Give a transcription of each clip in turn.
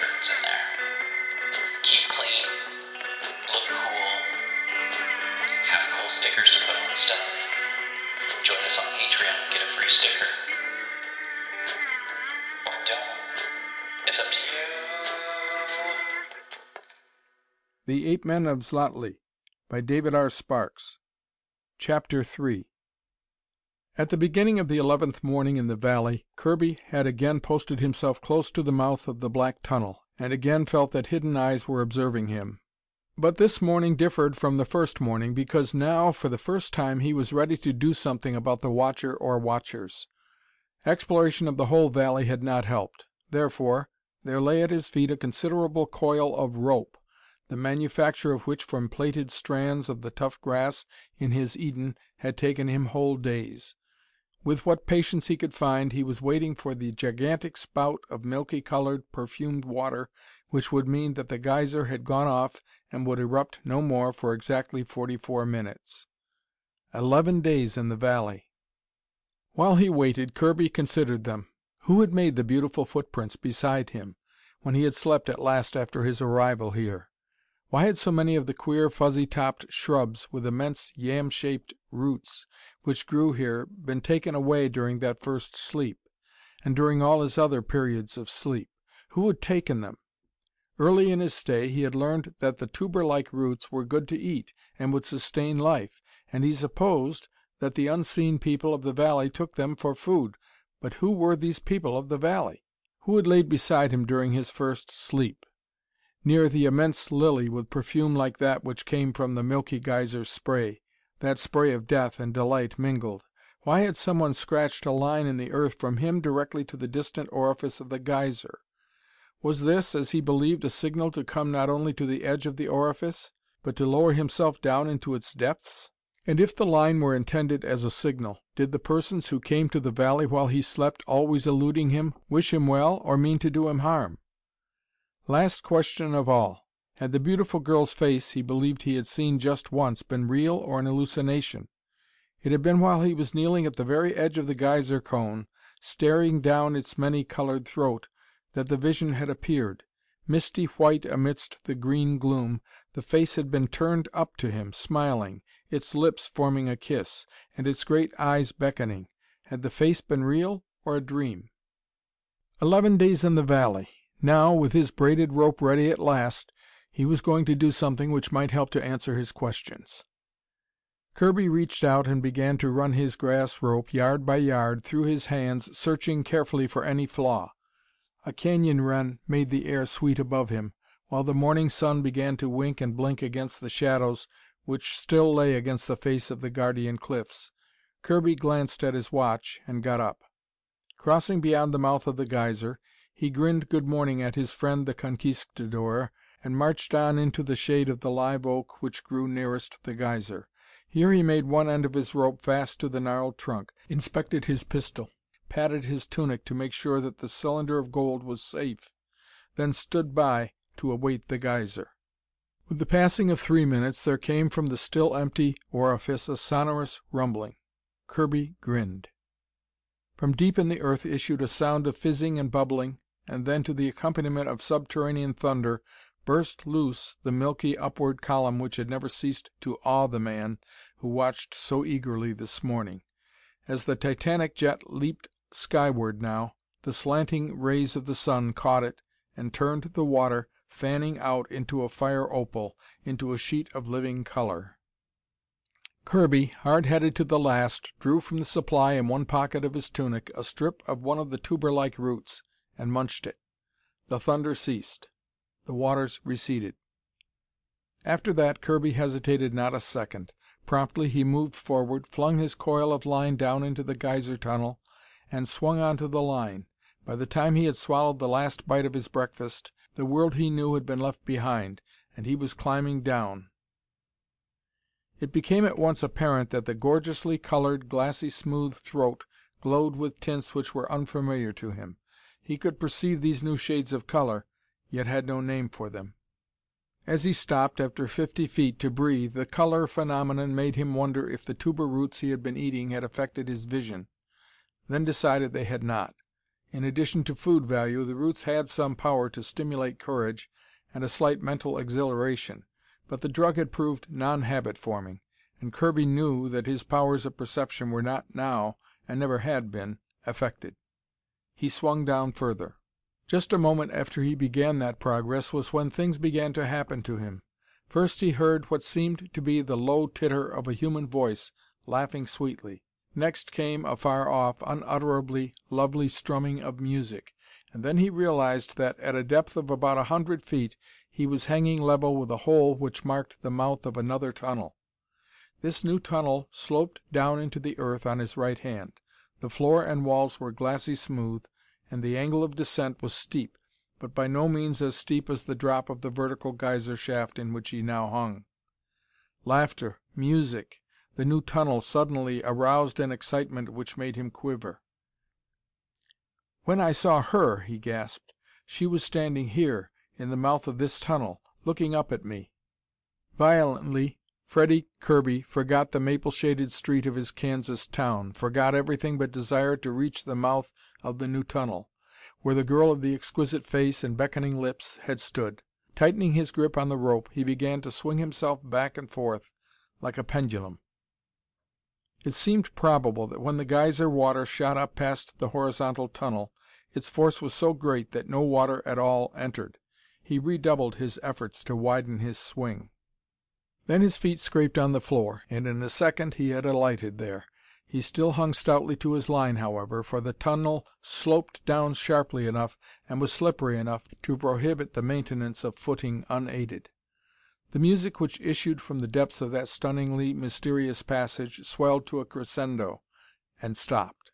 curtains in there. Keep clean, look cool, have cool stickers to put on stuff. Join us on Patreon and get a free sticker. Or don't. It's up to you. The Ape Men of Xlotli by David R. Sparks Chapter 3 At the beginning of the eleventh morning in the valley, Kirby had again posted himself close to the mouth of the black tunnel, and again felt that hidden eyes were observing him. But this morning differed from the first morning, because now, for the first time, he was ready to do something about the watcher or watchers. Exploration of the whole valley had not helped. Therefore, there lay at his feet a considerable coil of rope, the manufacture of which from plaited strands of the tough grass in his Eden had taken him whole days. With what patience he could find, he was waiting for the gigantic spout of milky colored, perfumed water which would mean that the geyser had gone off and would erupt no more for exactly forty four minutes. Eleven days in the valley! While he waited, Kirby considered them. Who had made the beautiful footprints beside him, when he had slept at last after his arrival here? Why had so many of the queer, fuzzy topped shrubs, with immense yam shaped roots, which grew here, been taken away during that first sleep, and during all his other periods of sleep? Who had taken them? Early in his stay he had learned that the tuber like roots were good to eat, and would sustain life, and he supposed that the unseen people of the valley took them for food. But who were these people of the valley? Who had laid beside him during his first sleep? Near the immense lily with perfume like that which came from the milky geyser spray, that spray of death and delight mingled. Why had someone scratched a line in the earth from him directly to the distant orifice of the geyser? Was this, as he believed, a signal to come not only to the edge of the orifice, but to lower himself down into its depths? And if the line were intended as a signal, did the persons who came to the valley while he slept, always eluding him, wish him well, or mean to do him harm? Last question of all. Had the beautiful girl's face he believed he had seen just once been real or an hallucination? It had been while he was kneeling at the very edge of the geyser cone, staring down its many colored throat, that the vision had appeared. Misty white amidst the green gloom, the face had been turned up to him, smiling, its lips forming a kiss, and its great eyes beckoning. Had the face been real, or a dream? Eleven days in the valley. Now, with his braided rope ready at last, he was going to do something which might help to answer his questions. Kirby reached out and began to run his grass rope, yard by yard, through his hands, searching carefully for any flaw. A canyon wren made the air sweet above him, while the morning sun began to wink and blink against the shadows which still lay against the face of the guardian cliffs. Kirby glanced at his watch and got up. Crossing beyond the mouth of the geyser, he grinned good morning at his friend the Conquistadore, and marched on into the shade of the live oak which grew nearest the geyser. Here he made one end of his rope fast to the gnarled trunk, inspected his pistol, patted his tunic to make sure that the cylinder of gold was safe, then stood by to await the geyser. With the passing of three minutes there came from the still empty orifice a sonorous rumbling. Kirby grinned. From deep in the earth issued a sound of fizzing and bubbling, and then, to the accompaniment of subterranean thunder, burst loose the milky upward column which had never ceased to awe the man who watched so eagerly this morning. As the titanic jet leaped skyward now, the slanting rays of the sun caught it and turned the water, fanning out into a fire opal, into a sheet of living color. Kirby, hard headed to the last, drew from the supply in one pocket of his tunic a strip of one of the tuber like roots, and munched it. The thunder ceased. The waters receded. After that Kirby hesitated not a second. Promptly he moved forward, flung his coil of line down into the geyser tunnel, and swung on to the line. By the time he had swallowed the last bite of his breakfast, the world he knew had been left behind, and he was climbing down. It became at once apparent that the gorgeously colored, glassy smooth throat glowed with tints which were unfamiliar to him. He could perceive these new shades of color, yet had no name for them. As he stopped, after fifty feet, to breathe, the color phenomenon made him wonder if the tuber roots he had been eating had affected his vision, then decided they had not. In addition to food value, the roots had some power to stimulate courage and a slight mental exhilaration, but the drug had proved non habit forming, and Kirby knew that his powers of perception were not now, and never had been, affected. He swung down further. Just a moment after he began that progress was when things began to happen to him. First he heard what seemed to be the low titter of a human voice laughing sweetly. Next came, afar off, unutterably lovely strumming of music, and then he realized that, at a depth of about a hundred feet, he was hanging level with a hole which marked the mouth of another tunnel. This new tunnel sloped down into the earth on his right hand. The floor and walls were glassy smooth, and the angle of descent was steep, but by no means as steep as the drop of the vertical geyser shaft in which he now hung. Laughter, music, the new tunnel suddenly aroused an excitement which made him quiver. "When I saw her," he gasped, "she was standing here, in the mouth of this tunnel, looking up at me." Violently Freddie Kirby forgot the maple shaded street of his Kansas town, forgot everything but desire to reach the mouth of the new tunnel, where the girl of the exquisite face and beckoning lips had stood. Tightening his grip on the rope, he began to swing himself back and forth like a pendulum. It seemed probable that when the geyser water shot up past the horizontal tunnel, its force was so great that no water at all entered. He redoubled his efforts to widen his swing. Then his feet scraped on the floor, and in a second he had alighted there. He still hung stoutly to his line, however, for the tunnel sloped down sharply enough and was slippery enough to prohibit the maintenance of footing unaided. The music which issued from the depths of that stunningly mysterious passage swelled to a crescendo and stopped.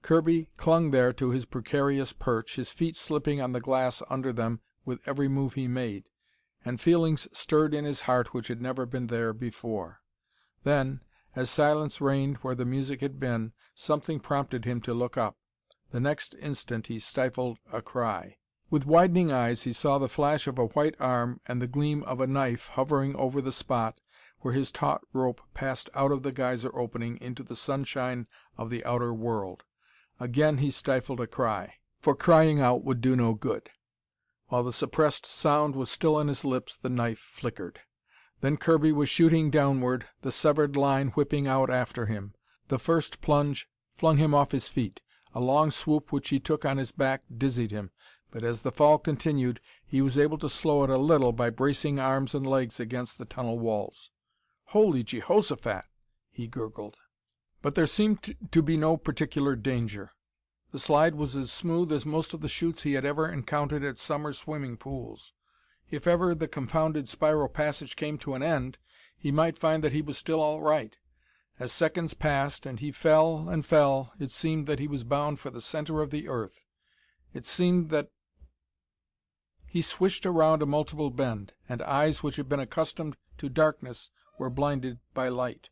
Kirby clung there to his precarious perch, his feet slipping on the glass under them with every move he made and feelings stirred in his heart which had never been there before. Then, as silence reigned where the music had been, something prompted him to look up. The next instant he stifled a cry. With widening eyes he saw the flash of a white arm and the gleam of a knife hovering over the spot where his taut rope passed out of the geyser opening into the sunshine of the outer world. Again he stifled a cry, for crying out would do no good. While the suppressed sound was still on his lips, the knife flickered. Then Kirby was shooting downward, the severed line whipping out after him. The first plunge flung him off his feet. A long swoop which he took on his back dizzied him, but as the fall continued, he was able to slow it a little by bracing arms and legs against the tunnel walls. "Holy Jehoshaphat!" he gurgled. But there seemed to be no particular danger. The slide was as smooth as most of the chutes he had ever encountered at summer swimming pools. If ever the confounded spiral passage came to an end, he might find that he was still all right. As seconds passed, and he fell and fell, it seemed that he was bound for the center of the earth. It seemed that He swished around a multiple bend, and eyes which had been accustomed to darkness were blinded by light.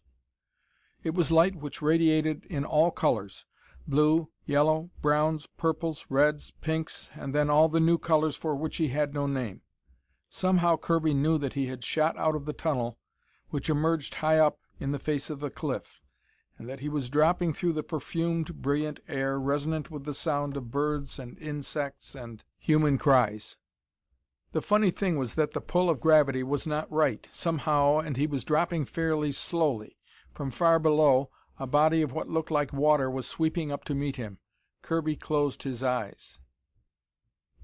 It was light which radiated in all colors blue, yellow, browns, purples, reds, pinks, and then all the new colors for which he had no name. Somehow Kirby knew that he had shot out of the tunnel which emerged high up in the face of the cliff, and that he was dropping through the perfumed, brilliant air, resonant with the sound of birds and insects and human cries. The funny thing was that the pull of gravity was not right, somehow, and he was dropping fairly slowly. From far below, a body of what looked like water was sweeping up to meet him. Kirby closed his eyes.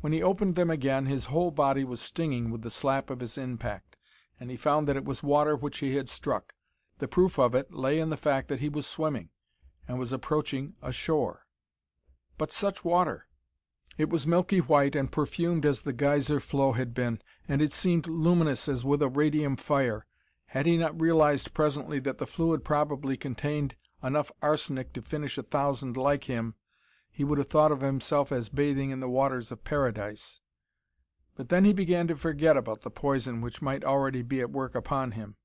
When he opened them again, his whole body was stinging with the slap of his impact, and he found that it was water which he had struck. The proof of it lay in the fact that he was swimming, and was approaching a shore. But such water! It was milky white and perfumed as the geyser flow had been, and it seemed luminous as with a radium fire. Had he not realized presently that the fluid probably contained enough arsenic to finish a thousand like him, he would have thought of himself as bathing in the waters of paradise. But then he began to forget about the poison which might already be at work upon him.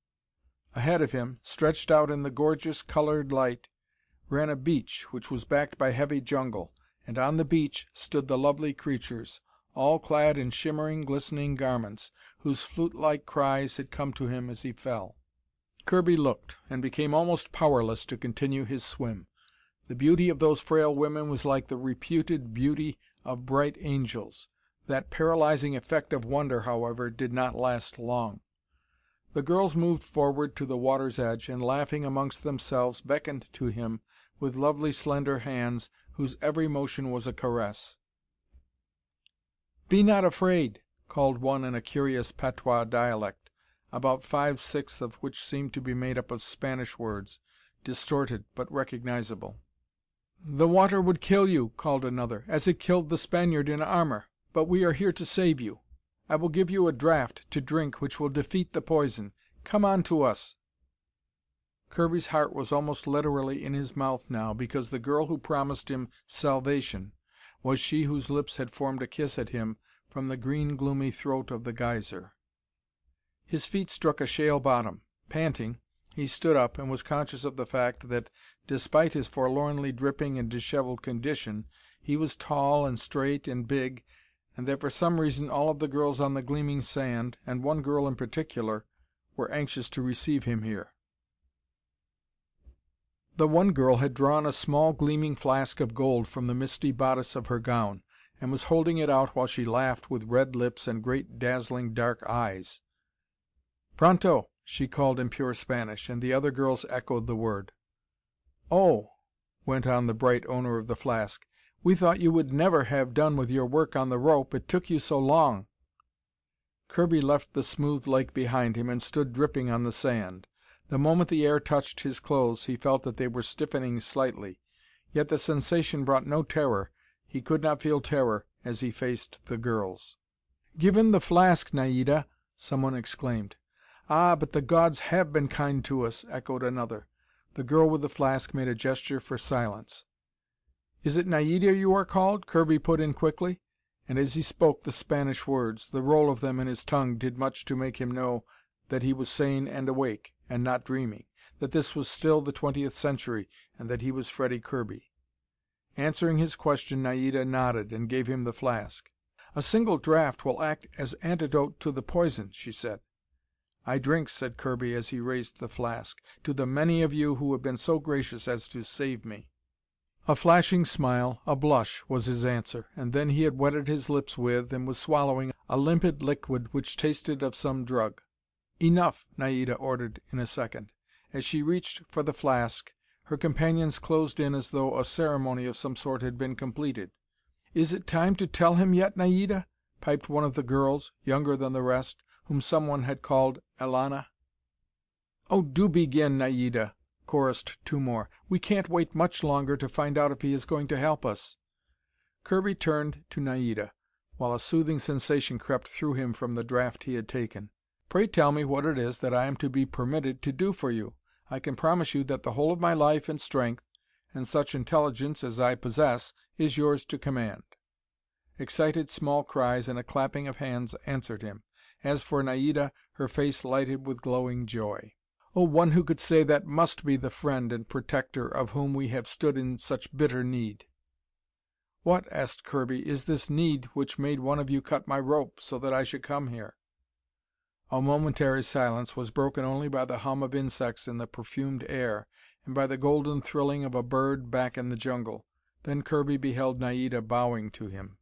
Ahead of him, stretched out in the gorgeous, colored light, ran a beach which was backed by heavy jungle, and on the beach stood the lovely creatures, all clad in shimmering, glistening garments, whose flute like cries had come to him as he fell. Kirby looked, and became almost powerless to continue his swim. The beauty of those frail women was like the reputed beauty of bright angels. That paralyzing effect of wonder, however, did not last long. The girls moved forward to the water's edge, and laughing amongst themselves, beckoned to him with lovely slender hands whose every motion was a caress. "Be not afraid," called one in a curious patois dialect, about five sixths of which seemed to be made up of Spanish words, distorted but recognizable. "The water would kill you," called another, "as it killed the Spaniard in armor. But we are here to save you. I will give you a draught to drink which will defeat the poison. Come on to us." Kirby's heart was almost literally in his mouth now, because the girl who promised him salvation was she whose lips had formed a kiss at him from the green, gloomy throat of the geyser. His feet struck a shale bottom. Panting, he stood up and was conscious of the fact that, despite his forlornly dripping and dishevelled condition, he was tall and straight and big and that for some reason all of the girls on the gleaming sand, and one girl in particular, were anxious to receive him here. The one girl had drawn a small gleaming flask of gold from the misty bodice of her gown, and was holding it out while she laughed with red lips and great dazzling dark eyes. "Pronto!" she called in pure Spanish, and the other girls echoed the word. "Oh!" went on the bright owner of the flask. We thought you would never have done with your work on the rope, it took you so long." Kirby left the smooth lake behind him and stood dripping on the sand. The moment the air touched his clothes he felt that they were stiffening slightly. Yet the sensation brought no terror. He could not feel terror as he faced the girls. "Give him the flask, Naida!" someone exclaimed. "Ah, but the gods have been kind to us!" echoed another. The girl with the flask made a gesture for silence. "Is it Naida you are called?" Kirby put in quickly, and as he spoke the Spanish words, the roll of them in his tongue did much to make him know that he was sane and awake, and not dreaming, that this was still the twentieth century, and that he was Freddie Kirby. Answering his question, Naida nodded, and gave him the flask. "A single draught will act as antidote to the poison," she said. "I drink," said Kirby as he raised the flask, "to the many of you who have been so gracious as to save me." A flashing smile, a blush, was his answer, and then he had wetted his lips with, and was swallowing, a limpid liquid which tasted of some drug. "Enough!" Naida ordered in a second. As she reached for the flask, her companions closed in as though a ceremony of some sort had been completed. "Is it time to tell him yet, Naida?" piped one of the girls, younger than the rest, whom some one had called Elana. "Oh, do begin, Naida!" chorused two more. "We can't wait much longer to find out if he is going to help us." Kirby turned to Naida, while a soothing sensation crept through him from the draught he had taken. "Pray tell me what it is that I am to be permitted to do for you. I can promise you that the whole of my life and strength, and such intelligence as I possess, is yours to command." Excited small cries and a clapping of hands answered him. As for Naida, her face lighted with glowing joy. Oh, one who could say that must be the friend and protector of whom we have stood in such bitter need." "What," asked Kirby, "is this need which made one of you cut my rope, so that I should come here?" A momentary silence was broken only by the hum of insects in the perfumed air, and by the golden thrilling of a bird back in the jungle. Then Kirby beheld Naida bowing to him.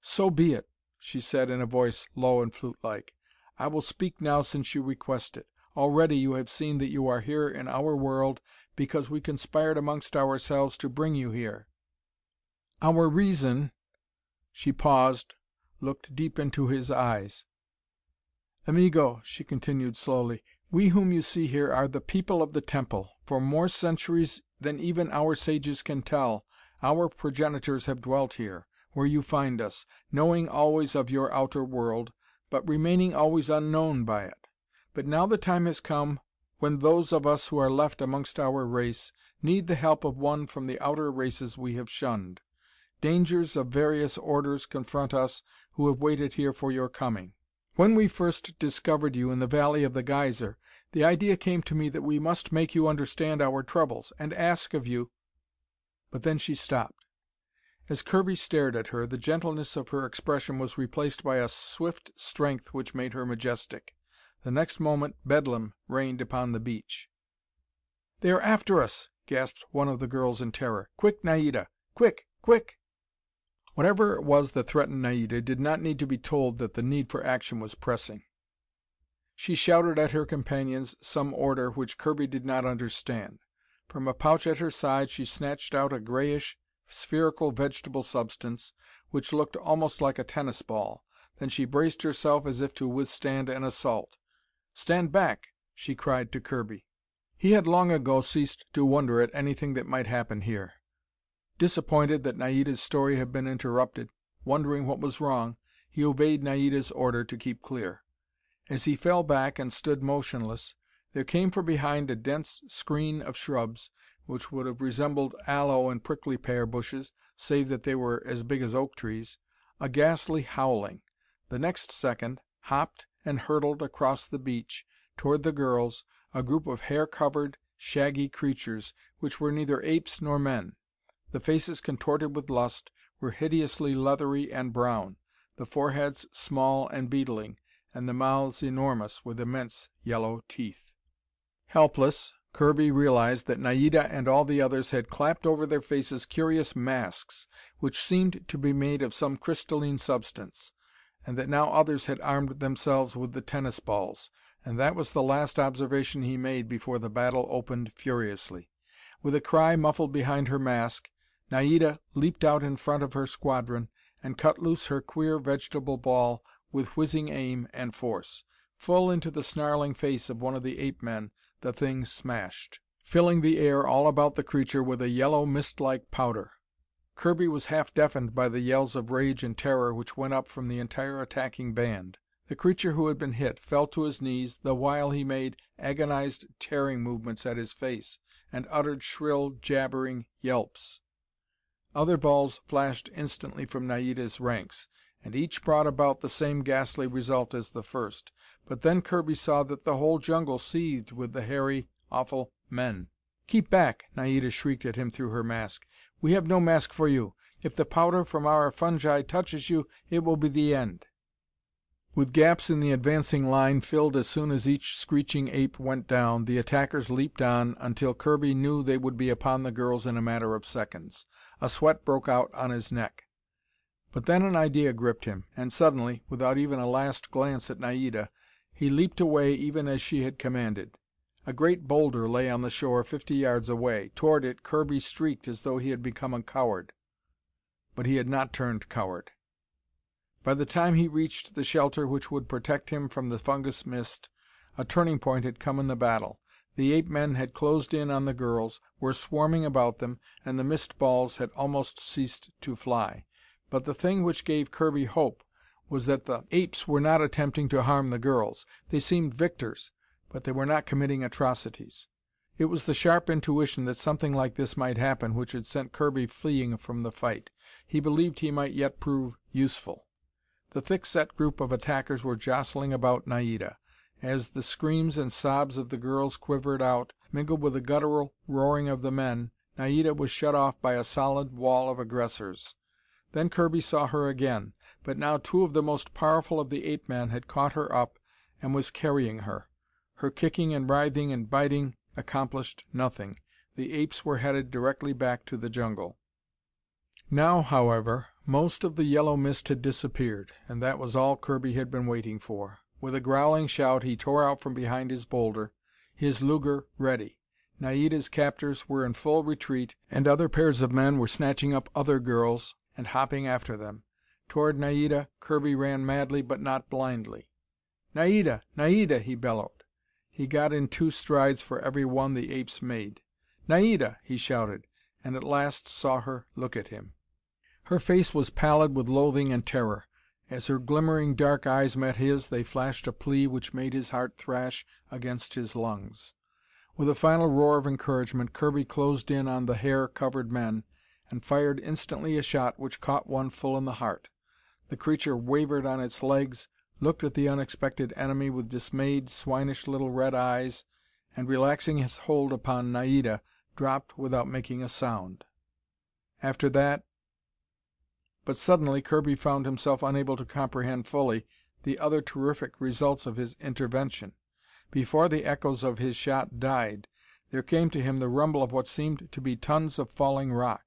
"So be it," she said in a voice low and flute like. "I will speak now since you request it. Already you have seen that you are here in our world because we conspired amongst ourselves to bring you here. Our reason " She paused, looked deep into his eyes. "Amigo," she continued slowly, "we whom you see here are the People of the Temple. For more centuries than even our sages can tell, our progenitors have dwelt here, where you find us, knowing always of your outer world, but remaining always unknown by it. But now the time has come when those of us who are left amongst our race need the help of one from the outer races we have shunned. Dangers of various orders confront us who have waited here for your coming. When we first discovered you in the Valley of the Geyser, The idea came to me that we must make you understand our troubles, and ask of you " But then she stopped. As Kirby stared at her, the gentleness of her expression was replaced by a swift strength which made her majestic. The next moment bedlam reigned upon the beach. "They are after us!" gasped one of the girls in terror. "Quick, Naida! Quick! Quick!" Whatever it was that threatened Naida did not need to be told that the need for action was pressing. She shouted at her companions some order which Kirby did not understand. From a pouch at her side she snatched out a greyish, spherical vegetable substance which looked almost like a tennis ball. Then she braced herself as if to withstand an assault. "Stand back!" she cried to Kirby. He had long ago ceased to wonder at anything that might happen here. Disappointed that Naida's story had been interrupted, wondering what was wrong, he obeyed Naida's order to keep clear. As he fell back and stood motionless, there came from behind a dense screen of shrubs, which would have resembled aloe and prickly pear bushes, save that they were as big as oak trees, a ghastly howling. The next second, hopped and hurtled across the beach, toward the girls, a group of hair covered, shaggy creatures, which were neither apes nor men. The faces contorted with lust were hideously leathery and brown, the foreheads small and beetling, and the mouths enormous, with immense yellow teeth. Helpless, Kirby realized that Naida and all the others had clapped over their faces curious masks which seemed to be made of some crystalline substance, and that now others had armed themselves with the tennis balls. And that was the last observation he made before the battle opened furiously. With a cry muffled behind her mask, Naida leaped out in front of her squadron and cut loose her queer vegetable ball with whizzing aim and force. Full into the snarling face of one of the ape men the thing smashed, filling the air all about the creature with a yellow, mist like powder. Kirby was half deafened by the yells of rage and terror which went up from the entire attacking band. The creature who had been hit fell to his knees the while he made agonized tearing movements at his face, and uttered shrill, jabbering yelps. Other balls flashed instantly from Naida's ranks, and each brought about the same ghastly result as the first. But then Kirby saw that the whole jungle seethed with the hairy, awful men. "Keep back!" Naida shrieked at him through her mask. "We have no mask for you. If the powder from our fungi touches you, it will be the end." With gaps in the advancing line filled as soon as each screeching ape went down, the attackers leaped on until Kirby knew they would be upon the girls in a matter of seconds. A sweat broke out on his neck. But then an idea gripped him, and suddenly, without even a last glance at Naida, he leaped away even as she had commanded. A great boulder lay on the shore fifty yards away. Toward it Kirby streaked as though he had become a coward. But he had not turned coward. By the time he reached the shelter which would protect him from the fungus mist, a turning point had come in the battle. The ape men had closed in on the girls, were swarming about them, and the mist balls had almost ceased to fly. But the thing which gave Kirby hope was that the apes were not attempting to harm the girls. They seemed victors, but they were not committing atrocities. It was the sharp intuition that something like this might happen which had sent Kirby fleeing from the fight. He believed he might yet prove useful. The thick set group of attackers were jostling about Naida. As the screams and sobs of the girls quivered out, mingled with the guttural roaring of the men, Naida was shut off by a solid wall of aggressors. Then Kirby saw her again, but now two of the most powerful of the ape men had caught her up and was carrying her. Her kicking and writhing and biting accomplished nothing. The apes were headed directly back to the jungle. Now, however, most of the yellow mist had disappeared, and that was all Kirby had been waiting for. With a growling shout he tore out from behind his boulder, his Luger ready. Naida's captors were in full retreat, and other pairs of men were snatching up other girls, and hopping after them. Toward Naida, Kirby ran madly but not blindly. "Naida! Naida!" he bellowed. He got in two strides for every one the apes made. "Naida!" he shouted, and at last saw her look at him. Her face was pallid with loathing and terror. As her glimmering dark eyes met his, they flashed a plea which made his heart thrash against his lungs. With a final roar of encouragement, Kirby closed in on the hair covered men and fired instantly a shot which caught one full in the heart. The creature wavered on its legs, looked at the unexpected enemy with dismayed, swinish little red eyes and, relaxing his hold upon Naida, dropped without making a sound. After that But suddenly Kirby found himself unable to comprehend fully the other terrific results of his intervention. Before the echoes of his shot died, there came to him the rumble of what seemed to be tons of falling rock.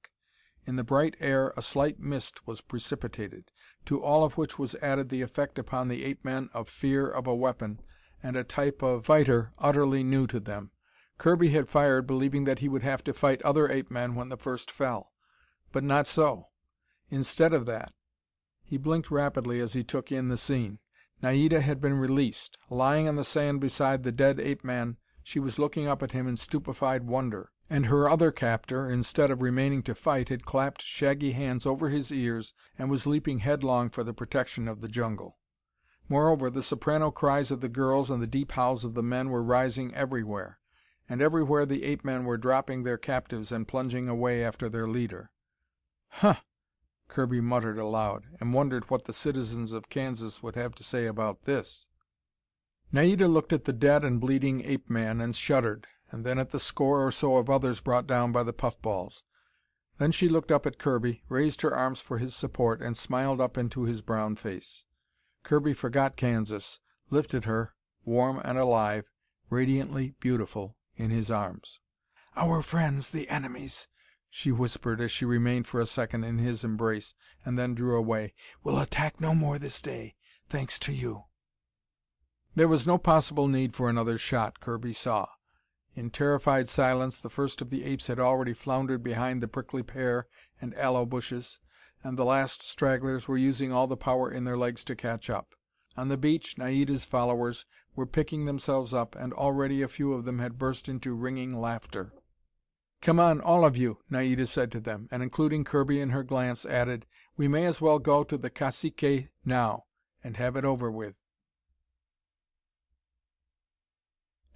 In the bright air a slight mist was precipitated, to all of which was added the effect upon the ape men of fear of a weapon and a type of fighter utterly new to them. Kirby had fired believing that he would have to fight other ape men when the first fell. But not so. Instead of that He blinked rapidly as he took in the scene. Naida had been released. Lying on the sand beside the dead ape man, she was looking up at him in stupefied wonder. And her other captor, instead of remaining to fight, had clapped shaggy hands over his ears and was leaping headlong for the protection of the jungle. Moreover, the soprano cries of the girls and the deep howls of the men were rising everywhere. And everywhere the ape men were dropping their captives and plunging away after their leader. "Huh!" Kirby muttered aloud, and wondered what the citizens of Kansas would have to say about this. Naida looked at the dead and bleeding ape man and shuddered, and then at the score or so of others brought down by the puff balls. Then she looked up at Kirby, raised her arms for his support, and smiled up into his brown face. Kirby forgot Kansas, lifted her, warm and alive, radiantly beautiful, in his arms. "Our friends, the enemies," she whispered as she remained for a second in his embrace and then drew away, "will attack no more this day, thanks to you." There was no possible need for another shot, Kirby saw. In terrified silence the first of the apes had already floundered behind the prickly pear and aloe bushes, and the last stragglers were using all the power in their legs to catch up. On the beach Naida's followers were picking themselves up, and already a few of them had burst into ringing laughter. "Come on, all of you," Naida said to them, and including Kirby in her glance, added, "we may as well go to the cacique now, and have it over with."